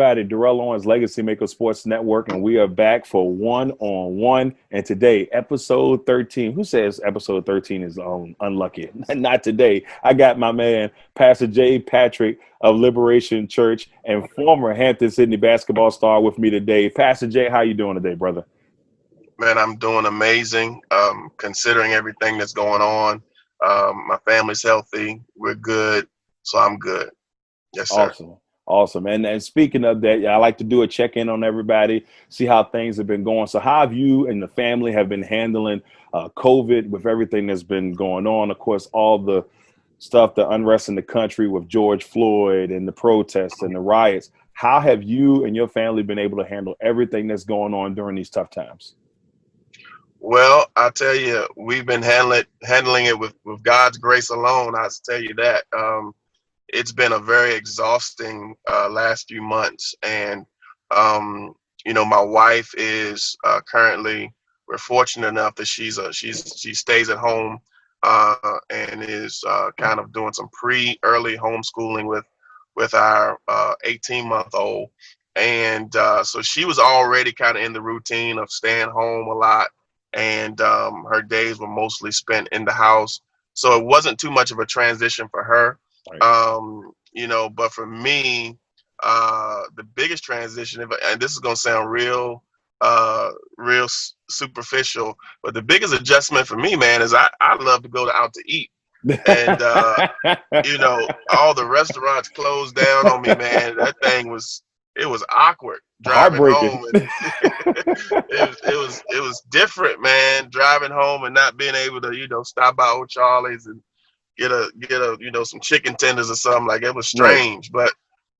Everybody. Darrell Owens, Legacy Maker Sports Network, and we are back for one on one. And today, episode 13. Who says episode 13 is um, unlucky? Not today. I got my man, Pastor Jay Patrick of Liberation Church and former Hampden-Sydney basketball star with me today. Pastor Jay, how you doing today, brother? Man, I'm doing amazing. Um, considering everything that's going on, um, my family's healthy. We're good, so I'm good. Yes, sir. Awesome. Awesome. And and speaking of that, I like to do a check in on everybody, see how things have been going. So, how have you and the family have been handling uh, COVID with everything that's been going on? Of course, all the stuff, the unrest in the country with George Floyd and the protests and the riots. How have you and your family been able to handle everything that's going on during these tough times? Well, I tell you, we've been handling handling it with, with God's grace alone. I tell you that. Um, it's been a very exhausting uh, last few months, and um, you know, my wife is uh, currently. We're fortunate enough that she's a she's she stays at home uh, and is uh, kind of doing some pre early homeschooling with with our 18 uh, month old, and uh, so she was already kind of in the routine of staying home a lot, and um, her days were mostly spent in the house. So it wasn't too much of a transition for her. Right. Um, you know, but for me, uh, the biggest transition, and this is gonna sound real, uh, real superficial, but the biggest adjustment for me, man, is I I love to go to, out to eat. and uh, you know all the restaurants closed down on me man that thing was it was awkward driving home and it, was, it was it was different man driving home and not being able to you know stop by old charlie's and get a get a you know some chicken tenders or something like it was strange right.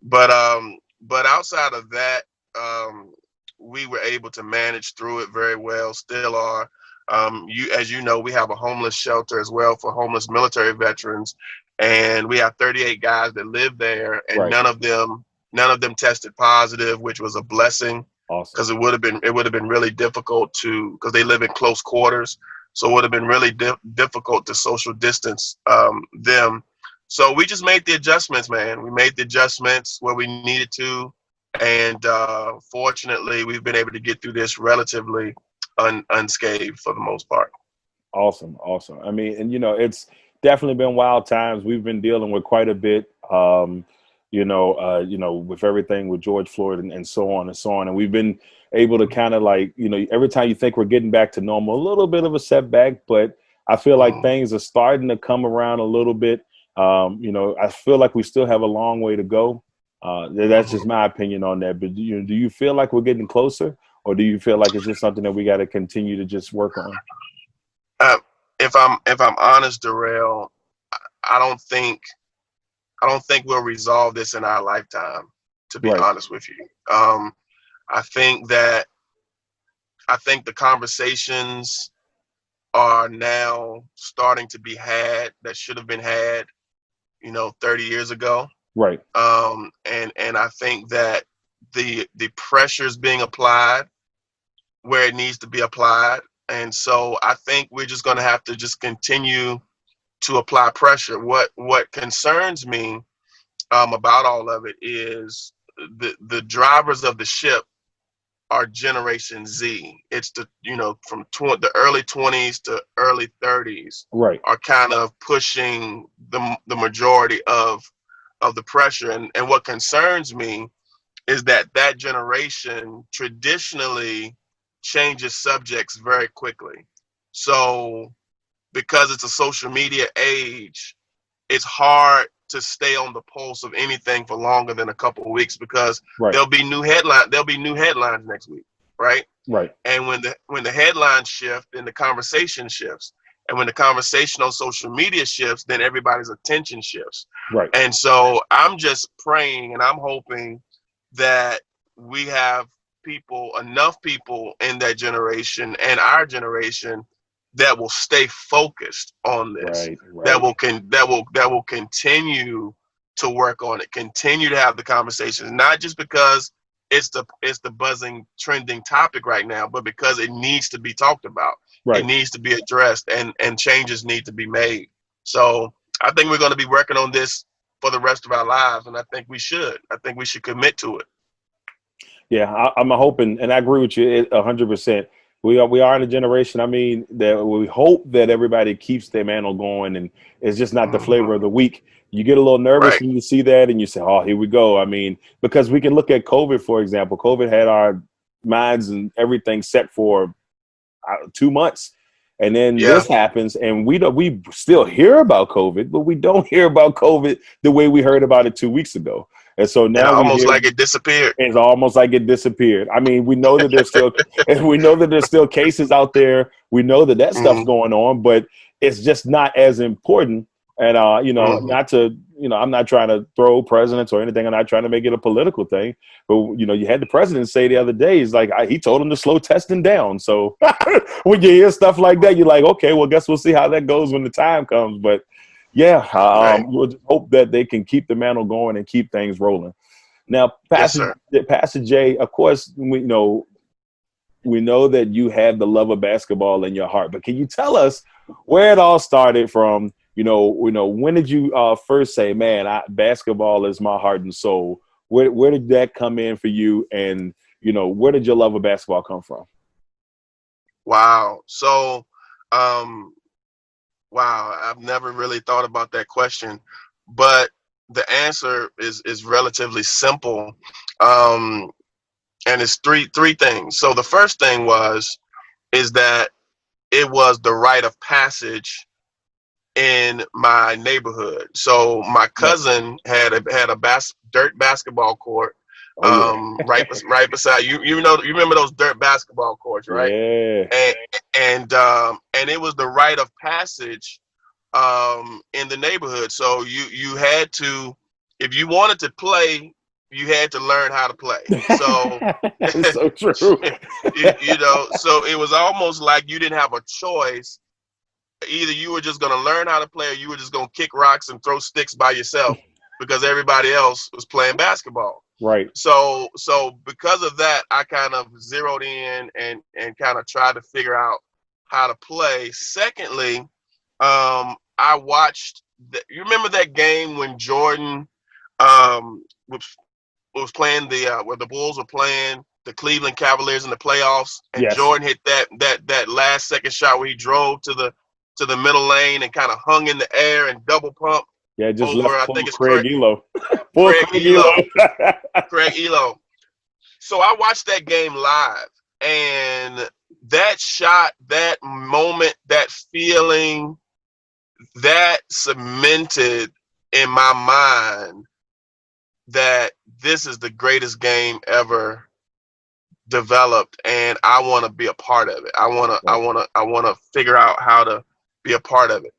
but but um but outside of that um we were able to manage through it very well still are um you as you know we have a homeless shelter as well for homeless military veterans and we have 38 guys that live there and right. none of them none of them tested positive which was a blessing because awesome. it would have been it would have been really difficult to because they live in close quarters so it would have been really di- difficult to social distance um, them. So we just made the adjustments, man. We made the adjustments where we needed to, and uh, fortunately, we've been able to get through this relatively un- unscathed for the most part. Awesome, awesome. I mean, and you know, it's definitely been wild times. We've been dealing with quite a bit. Um, you know, uh, you know, with everything with George Floyd and, and so on and so on, and we've been able to kind of like you know every time you think we're getting back to normal a little bit of a setback but i feel like mm. things are starting to come around a little bit. Um, you know i feel like we still have a long way to go. Uh, that's just my opinion on that but do you, do you feel like we're getting closer or do you feel like it's just something that we got to continue to just work on? Uh, if i'm if i'm honest darrell i don't think i don't think we'll resolve this in our lifetime to be right. honest with you um, I think that I think the conversations are now starting to be had that should have been had, you know, 30 years ago. Right. Um, and and I think that the the pressure is being applied where it needs to be applied, and so I think we're just going to have to just continue to apply pressure. What what concerns me um, about all of it is the the drivers of the ship are Generation Z. It's the you know from tw- the early 20s to early 30s. Right. Are kind of pushing the the majority of of the pressure, and and what concerns me is that that generation traditionally changes subjects very quickly. So because it's a social media age, it's hard to stay on the pulse of anything for longer than a couple of weeks because Right. there'll be new headline there'll be new headlines next week, right? Right. And when the when the headlines shift, then the conversation shifts. And when the conversation on social media shifts, then everybody's attention shifts. Right. And so I'm just praying and I'm hoping that we have people, enough people in that generation and our generation that will stay focused on this Right. Right. that will can that will that will continue to work on it continue to have the conversations not just because it's the it's the buzzing trending topic right now but because it needs to be talked about right. it needs to be addressed and and changes need to be made so i think we're going to be working on this for the rest of our lives and i think we should i think we should commit to it Yeah, I, I'm hoping, and I agree with you a hundred percent. We are we are in a generation. I mean, that we hope that everybody keeps their mantle going, and it's just not the Mhm. flavor of the week. You get a little nervous Right. when you see that, and you say, "Oh, here we go." I mean, because we can look at COVID, for example. COVID had our minds and everything set for uh, two months, and then Yeah. this happens, and we don't. We still hear about COVID, but we don't hear about COVID the way we heard about it two weeks ago. And so now we almost like it disappeared it's almost like it disappeared. I mean, we know that there's still, and we know that there's still cases out there. We know that that stuff's Mhm. going on, but it's just not as important. And uh, you know, Mhm. not to, you know, I'm not trying to throw presidents or anything. I'm not trying to make it a political thing. But you know, you had the president say the other day, he's like, I, he told him to slow testing down. So when you hear stuff like that, you're like, okay, well, guess we'll see how that goes when the time comes. But yeah, um, Right. we'll just hope that they can keep the mantle going and keep things rolling. Now, Yes, Pastor, Pastor Jay, of course, we know we know that you have the love of basketball in your heart, but can you tell us where it all started from? You know, you know, when did you uh, first say, "Man, I, basketball is my heart and soul"? Where where did that come in for you? And you know, where did your love of basketball come from? Wow. So, um, wow, I've never really thought about that question, but the answer is is relatively simple, um, and it's three three things. So the first thing was is that it was the rite of passage in my neighborhood. So my cousin had a had a bas- dirt basketball court Oh, um, right right beside you. You know you remember those dirt basketball courts, right? Yeah. and and um and it was the rite of passage um in the neighborhood so you you had to if you wanted to play you had to learn how to play so so true. you, you know so it was almost like you didn't have a choice either you were just going to learn how to play or you were just going to kick rocks and throw sticks by yourself because everybody else was playing basketball Right. so so because of that i kind of zeroed in and and kind of tried to figure out how to play secondly um i watched the, you remember that game when jordan um was, was playing the uh where the bulls were playing the cleveland cavaliers in the playoffs and Yes. jordan hit that that that last second shot where he drove to the to the middle lane and kind of hung in the air and double pump Yeah, just Over, left I think it's Craig Ehlo. Full Craig Craig Ehlo. Craig Ehlo. So I watched that game live, and that shot, that moment, that feeling, that cemented in my mind that this is the greatest game ever developed and I want to be a part of it. I want to I want to I want to figure out how to be a part of it.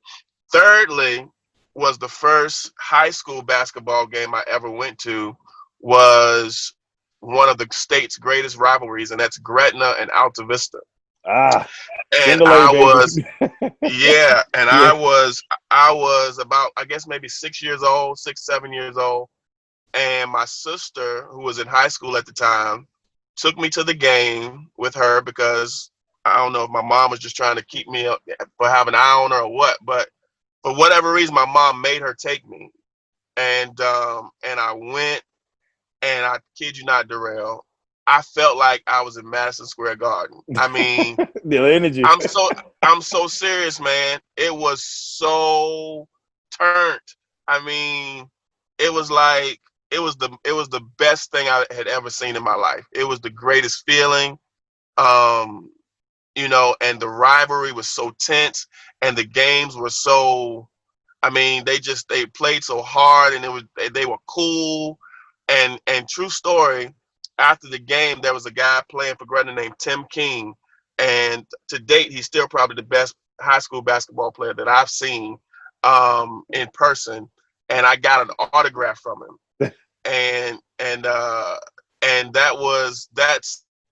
Thirdly, was the first high school basketball game I ever went to was one of the state's greatest rivalries and that's Gretna and Altavista. ah, And I baby. was yeah, and Yeah. I was I was about I guess maybe six years old, six seven years old, and my sister, who was in high school at the time, took me to the game with her because I don't know if my mom was just trying to keep me up for have an eye on her or what, but for whatever reason, my mom made her take me, and um and I went, and I kid you not, Darrell, I felt like I was in Madison Square Garden. I mean. the energy. I'm so I'm so serious, man. It was so turned. I mean, it was like it was the it was the best thing I had ever seen in my life. It was the greatest feeling. Um you know, and the rivalry was so tense, and the games were so. I mean, they just they played so hard, and it was they, they were cool, and and true story. After the game, there was a guy playing for Gretna named Tim King, and to date, he's still probably the best high school basketball player that I've seen um, in person. And I got an autograph from him, and and uh, and that was that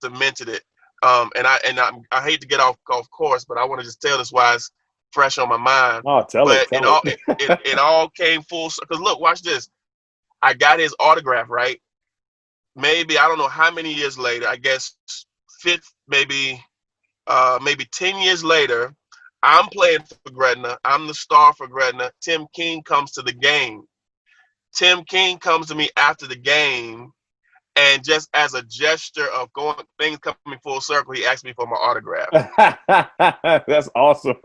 cemented it. Um, and I and I'm, I hate to get off off course, but I want to just tell this why it's fresh on my mind. Oh, tell but it. Tell it, all, it. it, it, it all came full because look, watch this. I got his autograph right. Maybe I don't know how many years later. I guess fifth, maybe uh, maybe ten years later. I'm playing for Gretna. I'm the star for Gretna. Tim King comes to the game. Tim King comes to me after the game and just as a gesture of going things coming full circle, he asked me for my autograph. That's awesome.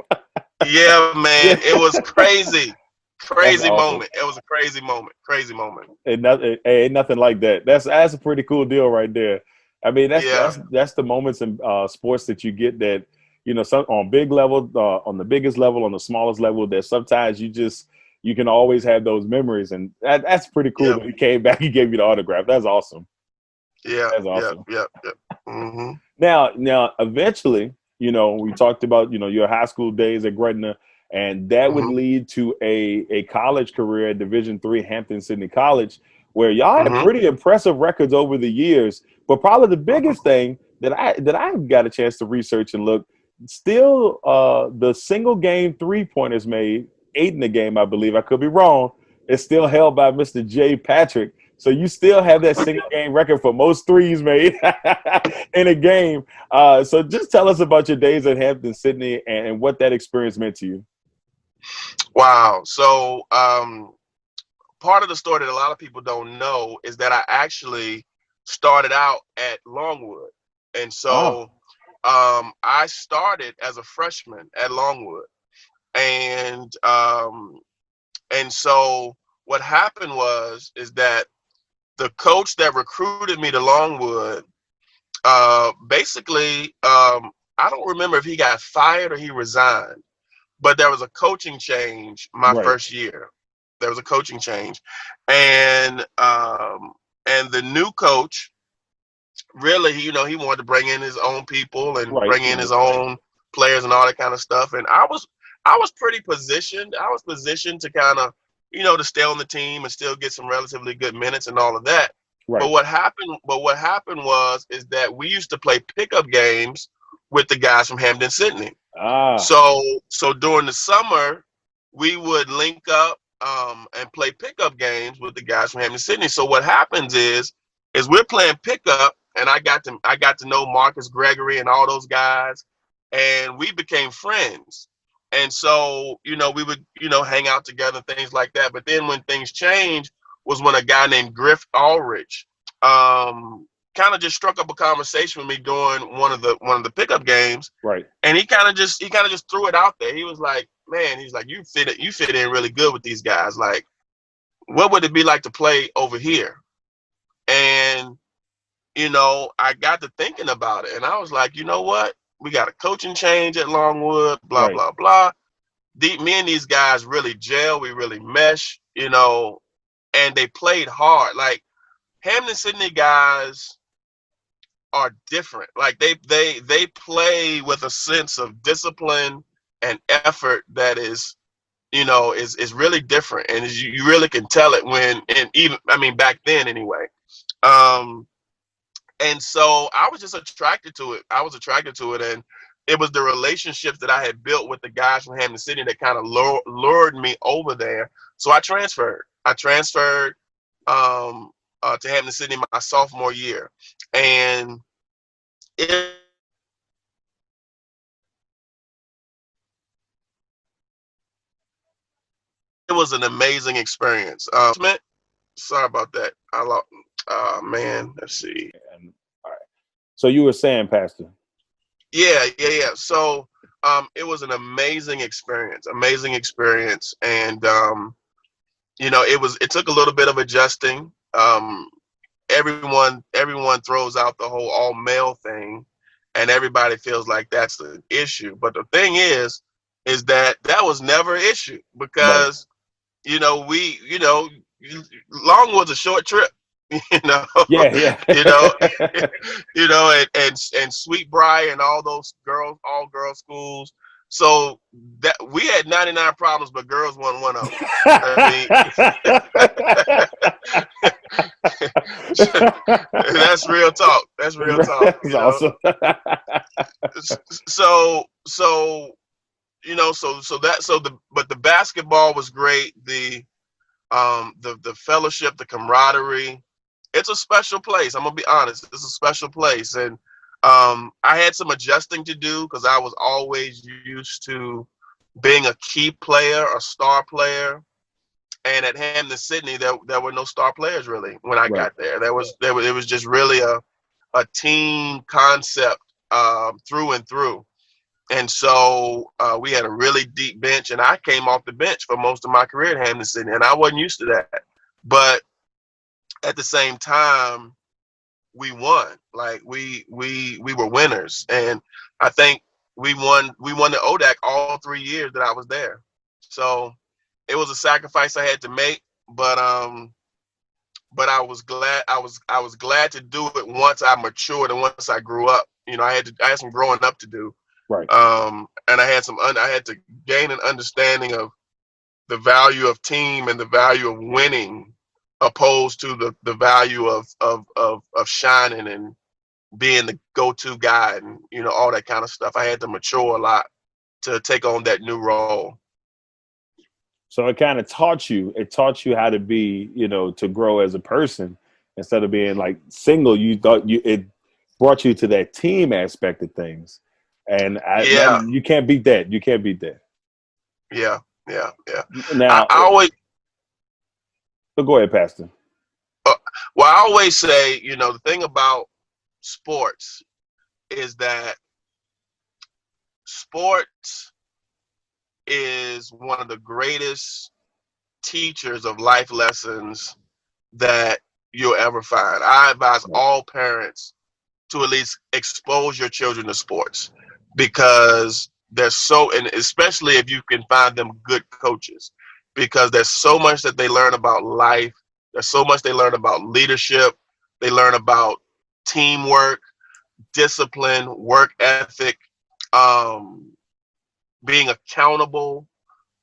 yeah, man, it was crazy, crazy awesome. moment. It was a crazy moment, crazy moment. Ain't nothing, ain't nothing like that. That's that's a pretty cool deal right there. I mean, that's Yeah. that's, that's the moments in uh, sports that you get that you know some on big level, uh, on the biggest level, on the smallest level. That sometimes you just you can always have those memories, and that, that's pretty cool. Yeah. That he came back, he gave you the autograph. That's awesome. Yeah, That's awesome. yeah, yeah, yeah. hmm Now, now, eventually, you know, we talked about you know your high school days at Gretna, and that would Mhm. lead to a a college career at Division three Hampden-Sydney College, where y'all had Mhm. pretty impressive records over the years. But probably the biggest thing that I that I got a chance to research and look, still uh, the single game three pointers made eight in the game, I believe. I could be wrong. It's still held by Mr. Jay Patrick. So you still have that single game record for most threes made in a game. Uh, so just tell us about your days at Hampden-Sydney and, and what that experience meant to you. Wow. So, um, part of the story that a lot of people don't know is that I actually started out at Longwood, and so um, I started as a freshman at Longwood, and um, and so what happened was is that the coach that recruited me to Longwood, uh, basically, um, I don't remember if he got fired or he resigned, but there was a coaching change my Right. first year. There was a coaching change, and um, and the new coach really, you know, he wanted to bring in his own people and Right. bring in his own players and all that kind of stuff. And I was I was pretty positioned. I was positioned to kind of you know to stay on the team and still get some relatively good minutes and all of that. But what happened? But what happened was is that we used to play pickup games with the guys from Hampden-Sydney. Ah, So so during the summer, we would link up um, and play pickup games with the guys from Hampden-Sydney. So what happens is is we're playing pickup, and I got to I got to know Marcus Gregory and all those guys, and we became friends. And so you know we would you know hang out together things like that. But then when things changed was when a guy named Griff Ulrich um, kind of just struck up a conversation with me during one of the one of the pickup games right. and he kind of just he kind of just threw it out there. He was like, "Man, he's like, you fit it, you fit in really good with these guys. Like, what would it be like to play over here?" And you know, I got to thinking about it, and I was like, you know what? We got a coaching change at Longwood. Blah Right. blah blah. The, me and these guys really gel. We really mesh. You know, and they played hard. Like Hampden-Sydney guys are different. Like they they they play with a sense of discipline and effort that is, you know, is is really different, and you, you really can tell it when and even I mean back then anyway. Um, and so I was just attracted to it. I was attracted to it, and it was the relationships that I had built with the guys from Hampden-Sydney that kind of lure, lured me over there. So I transferred. I transferred um, uh, to Hampden-Sydney my sophomore year, and it it was an amazing experience. Um, sorry about that. I lost. Uh, man, let's see. And, all right. So you were saying, Pastor. Yeah, yeah, yeah. So um, it was an amazing experience, amazing experience, and um, you know, it was. It took a little bit of adjusting. Um, everyone, everyone throws out the whole all male thing, and everybody feels like that's the issue. But the thing is, is that that was never an issue because, right. you know, we, you know, long was a short trip. You know, yeah, yeah. you know, you know, and and and Sweet Briar and all those girls, all girls schools. So that we had 99 problems, but girls won one of them. I mean, that's real talk. That's real talk. That's awesome. so so you know so so that so the but the basketball was great. The um the the fellowship, the camaraderie. It's a special place. I'm gonna be honest. It's a special place, and um, I had some adjusting to do because I was always used to being a key player, a star player. And at Hampden-Sydney, there there were no star players really when I right. got there. There was there was it was just really a a team concept um, through and through. And so uh, we had a really deep bench, and I came off the bench for most of my career at Hampden-Sydney, and I wasn't used to that. But at the same time, we won. Like we we we were winners, and I think we won we won the ODAC all three years that I was there. So it was a sacrifice I had to make, but um, but I was glad I was I was glad to do it once I matured and once I grew up. You know, I had to I had some growing up to do. Right. Um, and I had some un- I had to gain an understanding of the value of team and the value of winning opposed to the, the value of, of, of, of shining and being the go-to guy and, you know, all that kind of stuff. I had to mature a lot to take on that new role. So it kind of taught you, it taught you how to be, you know, to grow as a person instead of being like single. You thought you, it brought you to that team aspect of things. And I, yeah. you can't beat that. You can't beat that. Yeah. Yeah. Yeah. Now, I, I always, but go ahead, Pastor. Uh, well, I always say, you know, the thing about sports is that sports is one of the greatest teachers of life lessons that you'll ever find. I advise all parents to at least expose your children to sports because they're so, and especially if you can find them good coaches because there's so much that they learn about life. There's so much they learn about leadership. They learn about teamwork, discipline, work ethic, um, being accountable.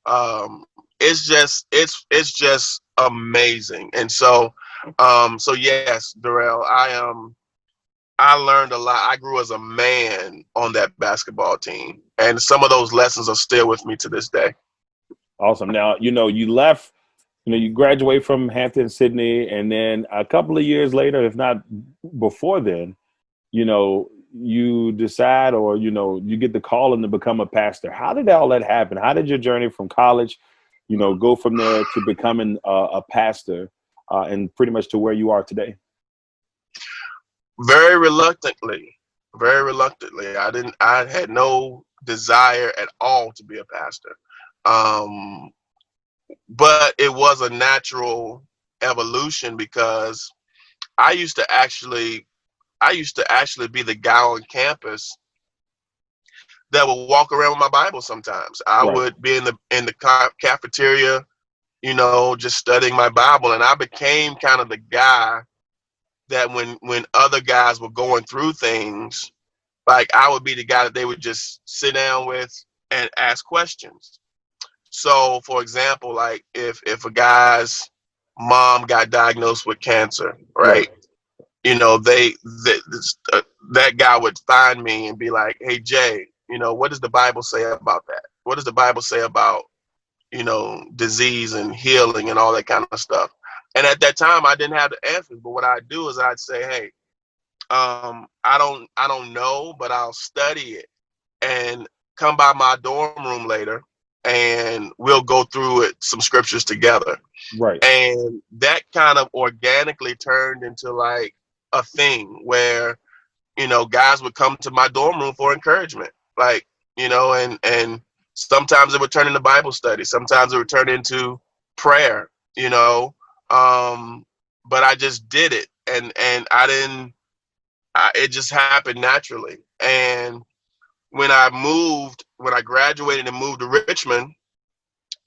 Um, it's just it's it's just amazing. And so um, so yes, Darrell, I am. Um, I learned a lot. I grew as a man on that basketball team, and some of those lessons are still with me to this day. Awesome. Now, you know, you left, you know, you graduate from Hampden, Sydney, and then a couple of years later, if not before then, you know, you decide or, you know, you get the calling to become a pastor. How did all that happen? How did your journey from college, you know, go from there to becoming a, a pastor uh, and pretty much to where you are today? Very reluctantly, very reluctantly. I didn't, I had no desire at all to be a pastor. Um, but it was a natural evolution because I used to actually, I used to actually be the guy on campus that would walk around with my Bible sometimes. I right. would be in the in the cafeteria, you know, just studying my Bible, and I became kind of the guy that when when other guys were going through things, like I would be the guy that they would just sit down with and ask questions. So, for example, like if if a guy's mom got diagnosed with cancer, right? You know, they that uh, that guy would find me and be like, "Hey, Jay, you know, what does the Bible say about that? What does the Bible say about you know disease and healing and all that kind of stuff?" And at that time, I didn't have the answers. But what I'd do is I'd say, "Hey, um, I don't I don't know, but I'll study it and come by my dorm room later and we'll go through it some scriptures together. Right. And that kind of organically turned into like a thing where you know guys would come to my dorm room for encouragement. Like you know and and sometimes it would turn into bible study. Sometimes it would turn into prayer you know? Um but i just did it. And and i didn't I, it just happened naturally. And when I moved, when I graduated and moved to Richmond,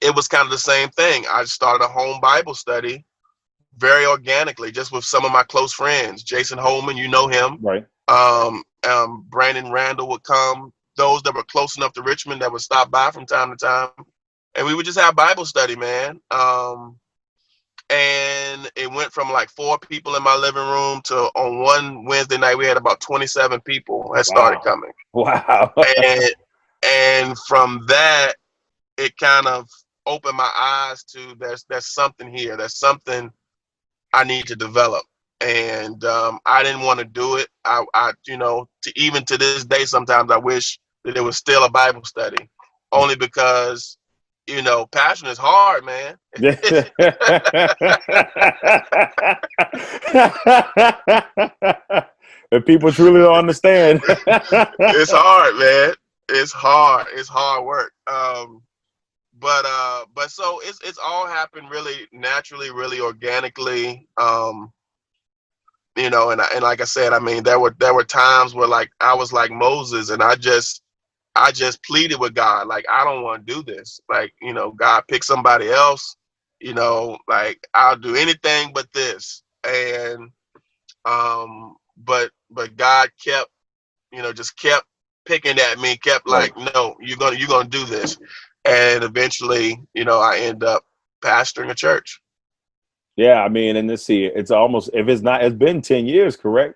it was kind of the same thing. I started a home Bible study very organically, just with some of my close friends. Jason Holman, you know him. Right. Um, um, Brandon Randall would come. Those that were close enough to Richmond that would stop by from time to time, and we would just have Bible study, man. Um, and it went from like four people in my living room to on one Wednesday night we had about 27 people that started Wow. coming. Wow. And and from that it kind of opened my eyes to there's there's something here. There's something I need to develop. And um, I didn't want to do it. I, I you know, to even to this day sometimes I wish that it was still a Bible study. Only because, you know, passion is hard, man. if people truly don't understand. it's hard, man. It's hard. It's hard work. Um, but uh, but so it's it's all happened really naturally, really organically. Um, you know, and and like I said, I mean, there were there were times where like I was like Moses, and I just I just pleaded with God, like I don't want to do this. Like you know, God, pick somebody else. You know, like I'll do anything but this. And um, but but God kept, you know, just kept picking at me, kept like, no, you're gonna you're gonna do this. And eventually, you know, I end up pastoring a church. yeah, I mean, and let's see, it's almost if it's not, it's been ten years, correct?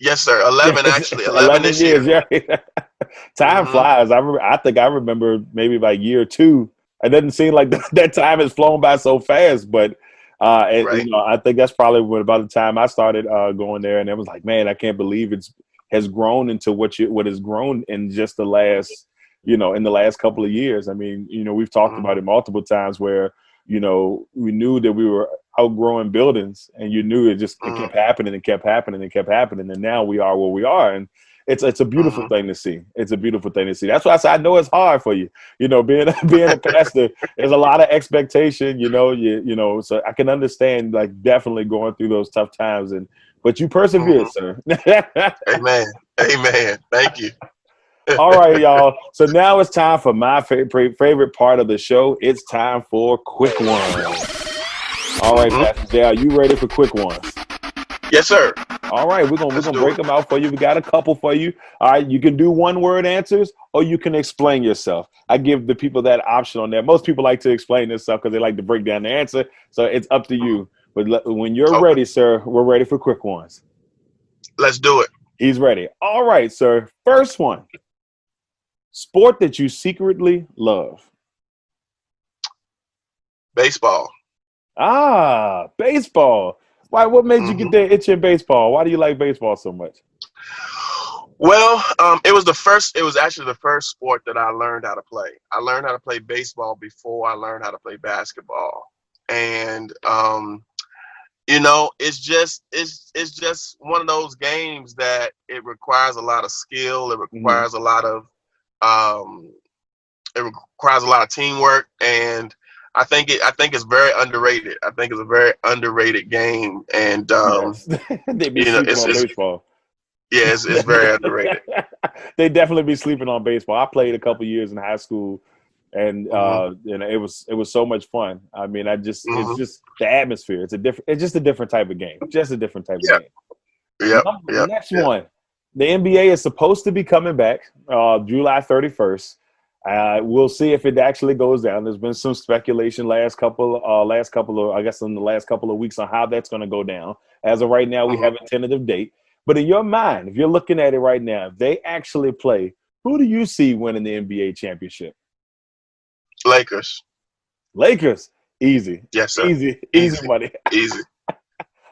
Yes, sir. Eleven actually. Eleven, this years. year. Yeah. time Mhm. flies. I remember, I think I remember maybe about year two. It doesn't seem like that, that time has flown by so fast, but uh, and, Right. you know, I think that's probably when about the time I started uh, going there, and it was like, man, I can't believe it's has grown into what you what has grown in just the last, you know, in the last couple of years. I mean, you know, we've talked Mhm. about it multiple times where you know we knew that we were outgrowing buildings, and you knew it just it Mhm. kept happening and kept happening and kept happening, and now we are where we are, and it's it's a beautiful Mhm. thing to see. It's a beautiful thing to see. That's why I said I know it's hard for you. You know, being being a pastor, there's a lot of expectation. You know, you you know, so I can understand like definitely going through those tough times, and but you persevered, sir. Amen. Amen. Thank you. All right, y'all. So now it's time for my favorite favorite part of the show. It's time for quick ones. All right, Mhm. Pastor Jay, are you ready for quick ones? Yes, sir. All right, we're gonna we're gonna break it. them out for you. We got a couple for you. All right, you can do one word answers, or you can explain yourself. I give the people that option on there. Most people like to explain this stuff because they like to break down the answer. So it's up to you. But when you're Okay. ready, sir, we're ready for quick ones. Let's do it. He's ready. All right, sir. First one. Sport that you secretly love. Baseball. Ah, baseball. Why? What made you get that itch in baseball? Why do you like baseball so much? Well, um, it was the first. It was actually the first sport that I learned how to play. I learned how to play baseball before I learned how to play basketball, and um, you know, it's just it's it's just one of those games that it requires a lot of skill. It requires a lot of um, it requires a lot of teamwork, and I think it. I think it's very underrated. I think it's a very underrated game, and um, Yes. they be you know, sleeping it's- on it's- baseball. yeah, it's, it's very underrated. they definitely be sleeping on baseball. I played a couple years in high school, and uh, Mm-hmm. you know, it was it was so much fun. I mean, I just Mhm. it's just the atmosphere. It's a different. It's just a different type of game. Just a different type Yeah. of game. Yeah. Yep, Next yep. one. The NBA is supposed to be coming back uh, July 31st. Uh, we'll see if it actually goes down. There's been some speculation last couple, uh, last couple of, I guess, in the last couple of weeks on how that's going to go down. As of right now, we Mhm. have a tentative date. But in your mind, if you're looking at it right now, if they actually play, who do you see winning the NBA championship? Lakers. Lakers, easy, Yes, sir. easy, easy Easy. money. Easy.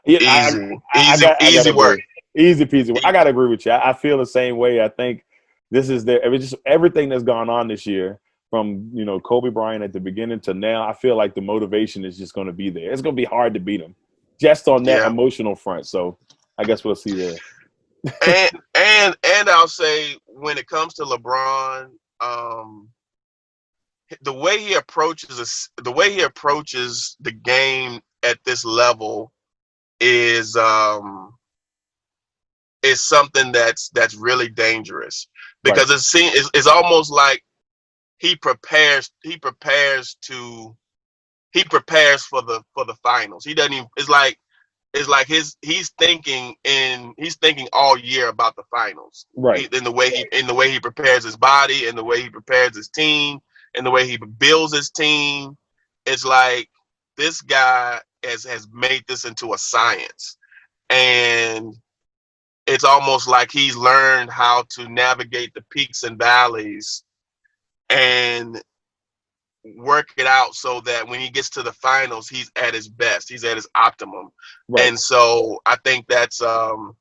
Yeah, Easy. I- I easy. got- I easy work. Easy peasy. I gotta agree with you. I, I feel the same way. I think this is the it's just everything that's gone on this year, from you know Kobe Bryant at the beginning to now. I feel like the motivation is just going to be there. It's going to be hard to beat them, just on that Yeah. emotional front. So I guess we'll see there. and and and I'll say when it comes to LeBron, um, the way he approaches the way he approaches the game at this level is um, is something that's that's really dangerous because right. it's, seen, it's it's almost like he prepares he prepares to he prepares for the for the finals. He doesn't even it's like it's like his he's thinking in he's thinking all year about the finals. Right. in the way he in the way he prepares his body, in the way he prepares his team, in the way he builds his team. It's like this guy has has made this into a science. And it's almost like he's learned how to navigate the peaks and valleys and work it out so that when he gets to the finals, he's at his best. He's at his optimum. Right. And so I think that's um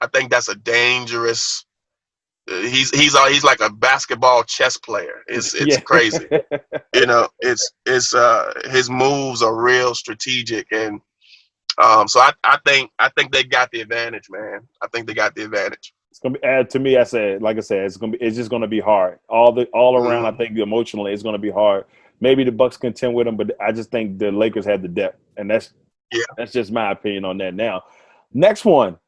I think that's a dangerous he's he's uh, he's like a basketball chess player. It's it's yeah. crazy. you know, it's it's uh his moves are real strategic and um so I, I think I think they got the advantage, man. I think they got the advantage. It's gonna be uh, to me. I said, like I said, it's gonna be. It's just gonna be hard. All the all around. Mm-hmm. I think emotionally, it's gonna be hard. Maybe the Bucks contend with them, but I just think the Lakers had the depth, and that's yeah. That's just my opinion on that. Now, next one.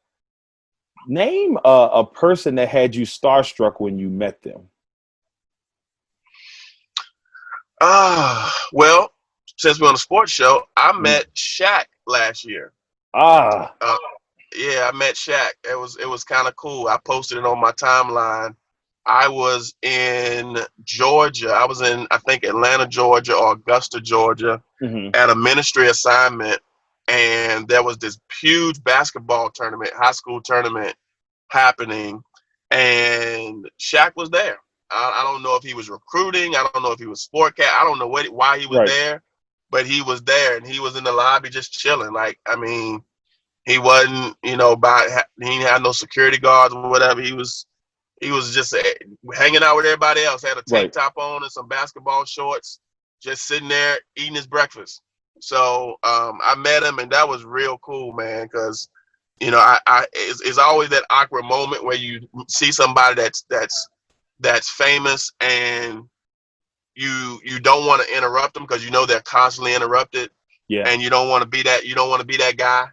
Name a, a person that had you starstruck when you met them. Ah, uh, well, since we're on a sports show, I mm. met Shaq last year. Ah. Uh, yeah, I met Shaq. It was it was kind of cool. I posted it on my timeline. I was in Georgia. I was in I think Atlanta, Georgia, or Augusta, Georgia, mm-hmm. at a ministry assignment, and there was this huge basketball tournament, high school tournament happening, and Shaq was there. I, I don't know if he was recruiting. I don't know if he was sport cat. I don't know what why he was right. there, but he was there, and he was in the lobby just chilling. Like I mean he wasn't, you know, by he didn't no security guards or whatever. He was he was just eh, hanging out with everybody else. Had a tank right. top on and some basketball shorts, just sitting there eating his breakfast. So um, I met him, and that was real cool, man. Because you know, I, I it's, it's, always that awkward moment where you see somebody that's that's that's famous, and you you don't want to interrupt them because you know they're constantly interrupted. Yeah. And you don't want to be that you don't want to be that guy.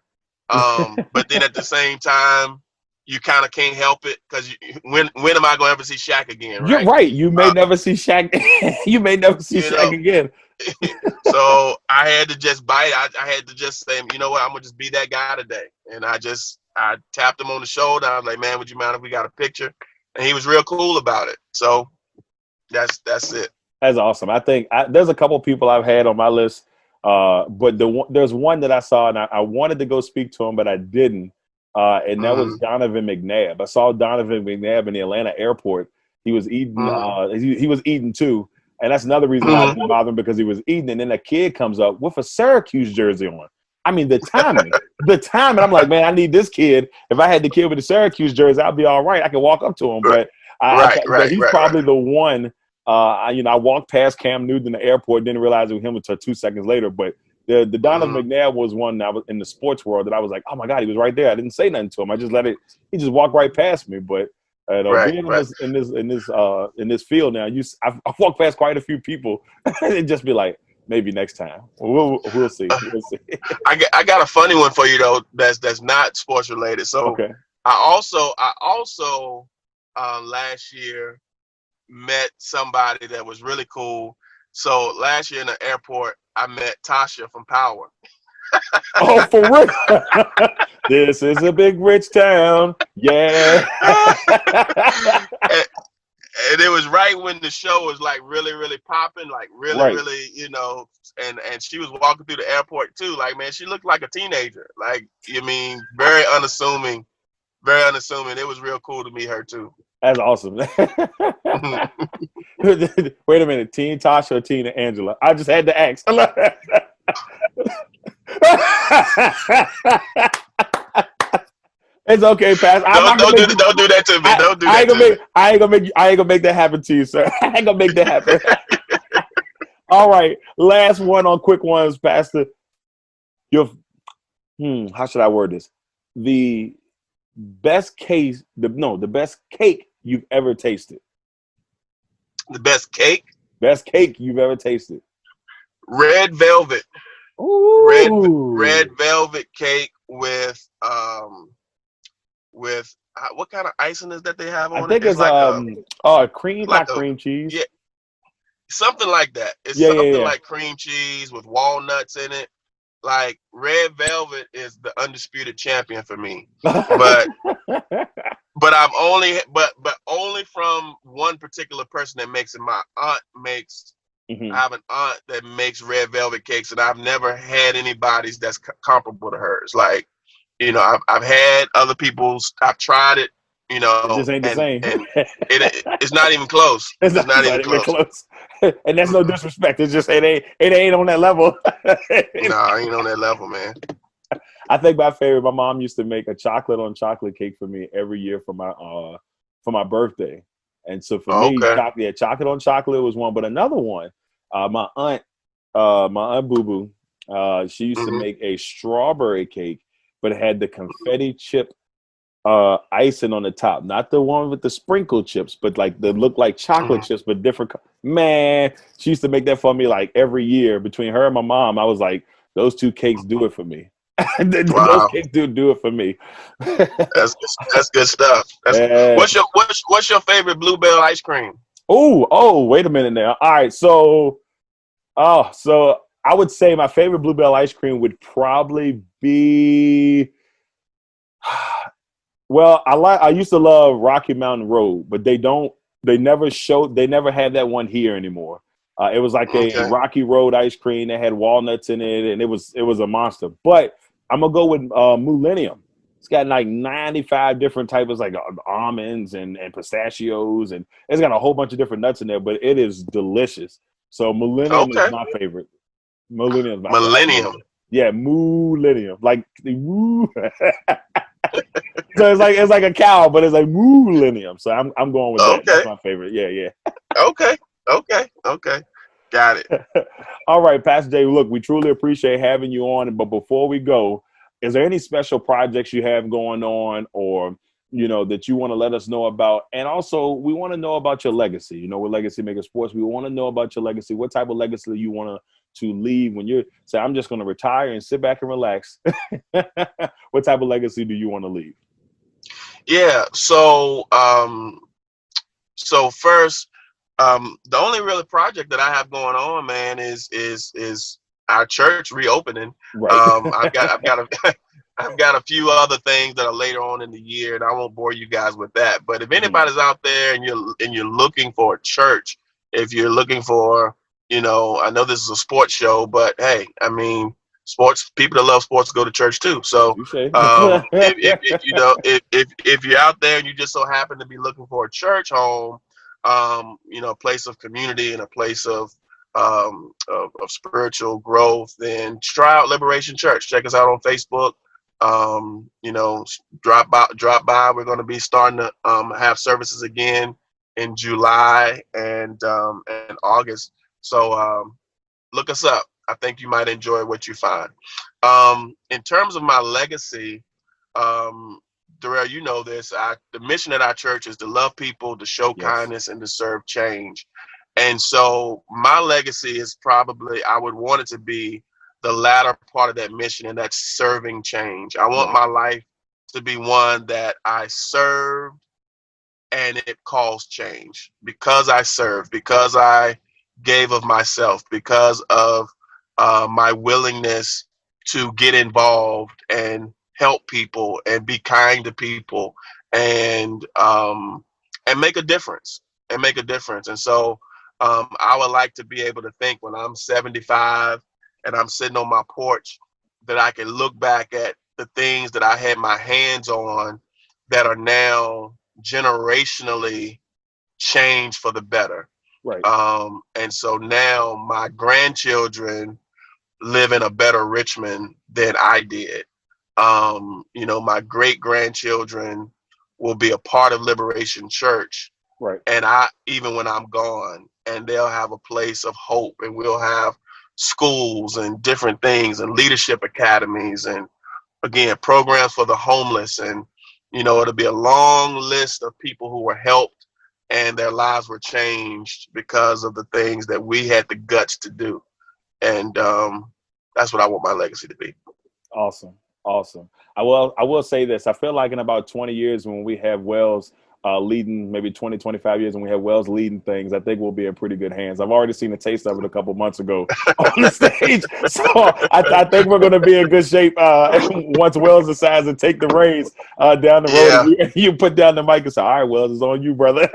Um, but then at the same time, you kind of can't help it because when when am I going to ever see Shaq again? Right? You're right. You may uh, never see Shaq. you may never see Shaq know, again. so I had to just bite. I, I had to just say, you know what? I'm gonna just be that guy today. And I just I tapped him on the shoulder. I was like, man, would you mind if we got a picture? And he was real cool about it. So that's that's it. That's awesome. I think I, there's a couple people I've had on my list uh, but the there's one that I saw and I, I, wanted to go speak to him, but I didn't. Uh, and that mm-hmm. was Donovan McNabb. I saw Donovan McNabb in the Atlanta airport. He was eating. Mm-hmm. Uh, he, he, was eating too, and that's another reason mm-hmm. why I didn't bother him because he was eating. And then a kid comes up with a Syracuse jersey on. I mean, the timing, the timing. I'm like, man, I need this kid. If I had the kid with the Syracuse jersey, I'd be all right. I could walk up to him, but I, right, I, right, he's right, probably the one uh, you know, I walked past Cam Newton in the airport, didn't realize it was him until two seconds later. But the the Donovan mm-hmm. McNabb was one that was in the sports world that I was like, oh my god, he was right there. I didn't say nothing to him. I just let it. He just walked right past me. But uh, right, being right. in this in this in this uh in this field now, you I've, I've walked past quite a few people and just be like, maybe next time. We'll we'll see. We'll see. I got, I got a funny one for you though. That's that's not sports related. So okay. I also I also uh, last year met somebody that was really cool. So last year in the airport, I met Tasha from Power. oh, for real? this is a big rich town. Yeah. and, and, it was right when the show was like really, really popping, like really, right. really, you know. And and she was walking through the airport too. Like man, she looked like a teenager. Like you mean very unassuming, very unassuming. It was real cool to meet her too. That's awesome. Wait a minute, Teen Tasha or Tina Angela? I just had to ask. it's okay, Pass. Don't, don't, do, don't do that to me. I, don't do I ain't gonna make, me. I ain't gonna make. I ain't gonna make that happen to you, sir. I ain't gonna make that happen. All right, last one on quick ones, Pastor. Your, hmm, how should I word this? The best case, the no, the best cake you've ever tasted? The best cake? Best cake you've ever tasted. Red velvet. Ooh. Red red velvet cake with um with uh, what kind of icing is that they have on I think it? it's, like um oh cream, like not a- cream cheese. yeah, something like that. It's Yeah, yeah, something yeah. like cream cheese with walnuts in it. Like red velvet is the undisputed champion for me. But but I've only but but only from one particular person that makes it. My aunt makes. Mhm. I have an aunt that makes red velvet cakes, and I've never had anybody's that's c- comparable to hers. Like, you know, I've I've had other people's. I've tried it. You know, It just ain't the same. and it, it's not even close. It's, not, even close. close. and that's no disrespect. It's just it ain't it ain't on that level. No, I ain't on that level, man. I think my favorite. My mom used to make a chocolate on chocolate cake for me every year for my uh for my birthday, and so for me, Okay. chocolate, yeah, chocolate on chocolate was one. But another one, uh, my aunt, uh, my aunt Boo Boo, uh, she used to Mhm. make a strawberry cake, but it had the confetti chip uh icing on the top, not the one with the sprinkle chips, but like the look like chocolate Mhm. chips, but different. co- Man, she used to make that for me like every year. Between her and my mom, I was like, those two cakes do it for me. those Wow. cakes do do it for me. That's that's good stuff. That's, Yeah. What's your what's what's your favorite Blue Bell ice cream? Oh, oh, wait a minute now. All right, so, oh, so I would say my favorite Blue Bell ice cream would probably be. Well, I like. I used to love Rocky Mountain Road, but they don't. They never showed. They never had that one here anymore. Uh, it was like a Rocky Road ice cream that had walnuts in it, and it was it was a monster. But I'm gonna go with uh, Millennium. It's got like 95 different types, like uh, almonds and, and pistachios, and it's got a whole bunch of different nuts in there. But it is delicious. So Millennium Okay. is my favorite. Millennium my Millennium. favorite. Yeah, Millennium, like the woo. so it's like it's like a cow, but it's like Millennium. So I'm I'm going with that. That's my favorite. Yeah, yeah. Okay, okay, okay. Got it. All right, Pastor Jay. Look, we truly appreciate having you on. But before we go, is there any special projects you have going on, or you know that you want to let us know about? And also, we want to know about your legacy. You know, with Legacy Maker Sports, we want to know about your legacy. What type of legacy you want to to leave when you say, "I'm just going to retire and sit back and relax"? what type of legacy do you want to leave? Yeah. So, um, so first, um, the only really project that I have going on, man, is is is our church reopening. Right. Um, I've got I've got a I've got a few other things that are later on in the year, and I won't bore you guys with that. But if anybody's out there and you're and you're looking for a church, if you're looking for, you know, I know this is a sports show, but hey, I mean, sports people that love sports go to church too. So um, if, if, if you know if, if if you're out there and you just so happen to be looking for a church home, um, you know, a place of community and a place of um, of, of spiritual growth, then try out Liberation Church. Check us out on Facebook. Um, you know, drop by. Drop by. We're going to be starting to um, have services again in July and um, and August. So um, look us up. I think you might enjoy what you find. Um, in terms of my legacy, um, Darrell, you know this. I, the mission at our church is to love people, to show Yes. kindness, and to serve change. And so my legacy is probably I would want it to be the latter part of that mission, and that's serving change. I want my life to be one that I served and it caused change because I served, because I gave of myself, because of uh, my willingness to get involved and help people and be kind to people and um, and make a difference and make a difference. And so um, I would like to be able to think when I'm 75 and I'm sitting on my porch that I can look back at the things that I had my hands on that are now generationally changed for the better. right. Um, and so now my grandchildren live in a better Richmond than I did. Um, you know, my great grandchildren will be a part of Liberation Church. right. And I, even when I'm gone, and they'll have a place of hope, and we'll have schools and different things, and leadership academies, and again, programs for the homeless. And, you know, it'll be a long list of people who were helped and their lives were changed because of the things that we had the guts to do. And um, that's what I want my legacy to be. Awesome. Awesome. I will. I will say this. I feel like in about 20 years, when we have Wells uh, leading, maybe 20, 25 years, and we have Wells leading things, I think we'll be in pretty good hands. I've already seen a taste of it a couple months ago on the stage, so I, I think we're going to be in good shape uh, once Wells decides to take the reins uh, down the road. Yeah. You, you, put down the mic and say, "All right, Wells, it's on you, brother."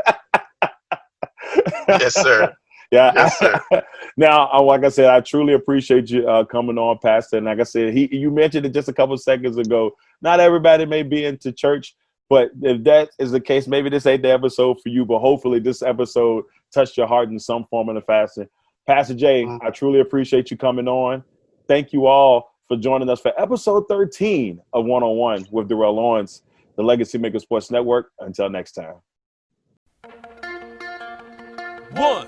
yes, sir. Yeah. Yes, now, like I said, I truly appreciate you uh, coming on, Pastor. And like I said, he you mentioned it just a couple seconds ago. Not everybody may be into church, but if that is the case, maybe this ain't the episode for you. But hopefully, this episode touched your heart in some form or fashion. Pastor Jay, mm-hmm. I truly appreciate you coming on. Thank you all for joining us for episode 13 of One on One with Darrell Lawrence, the Legacy Maker Sports Network. Until next time. One,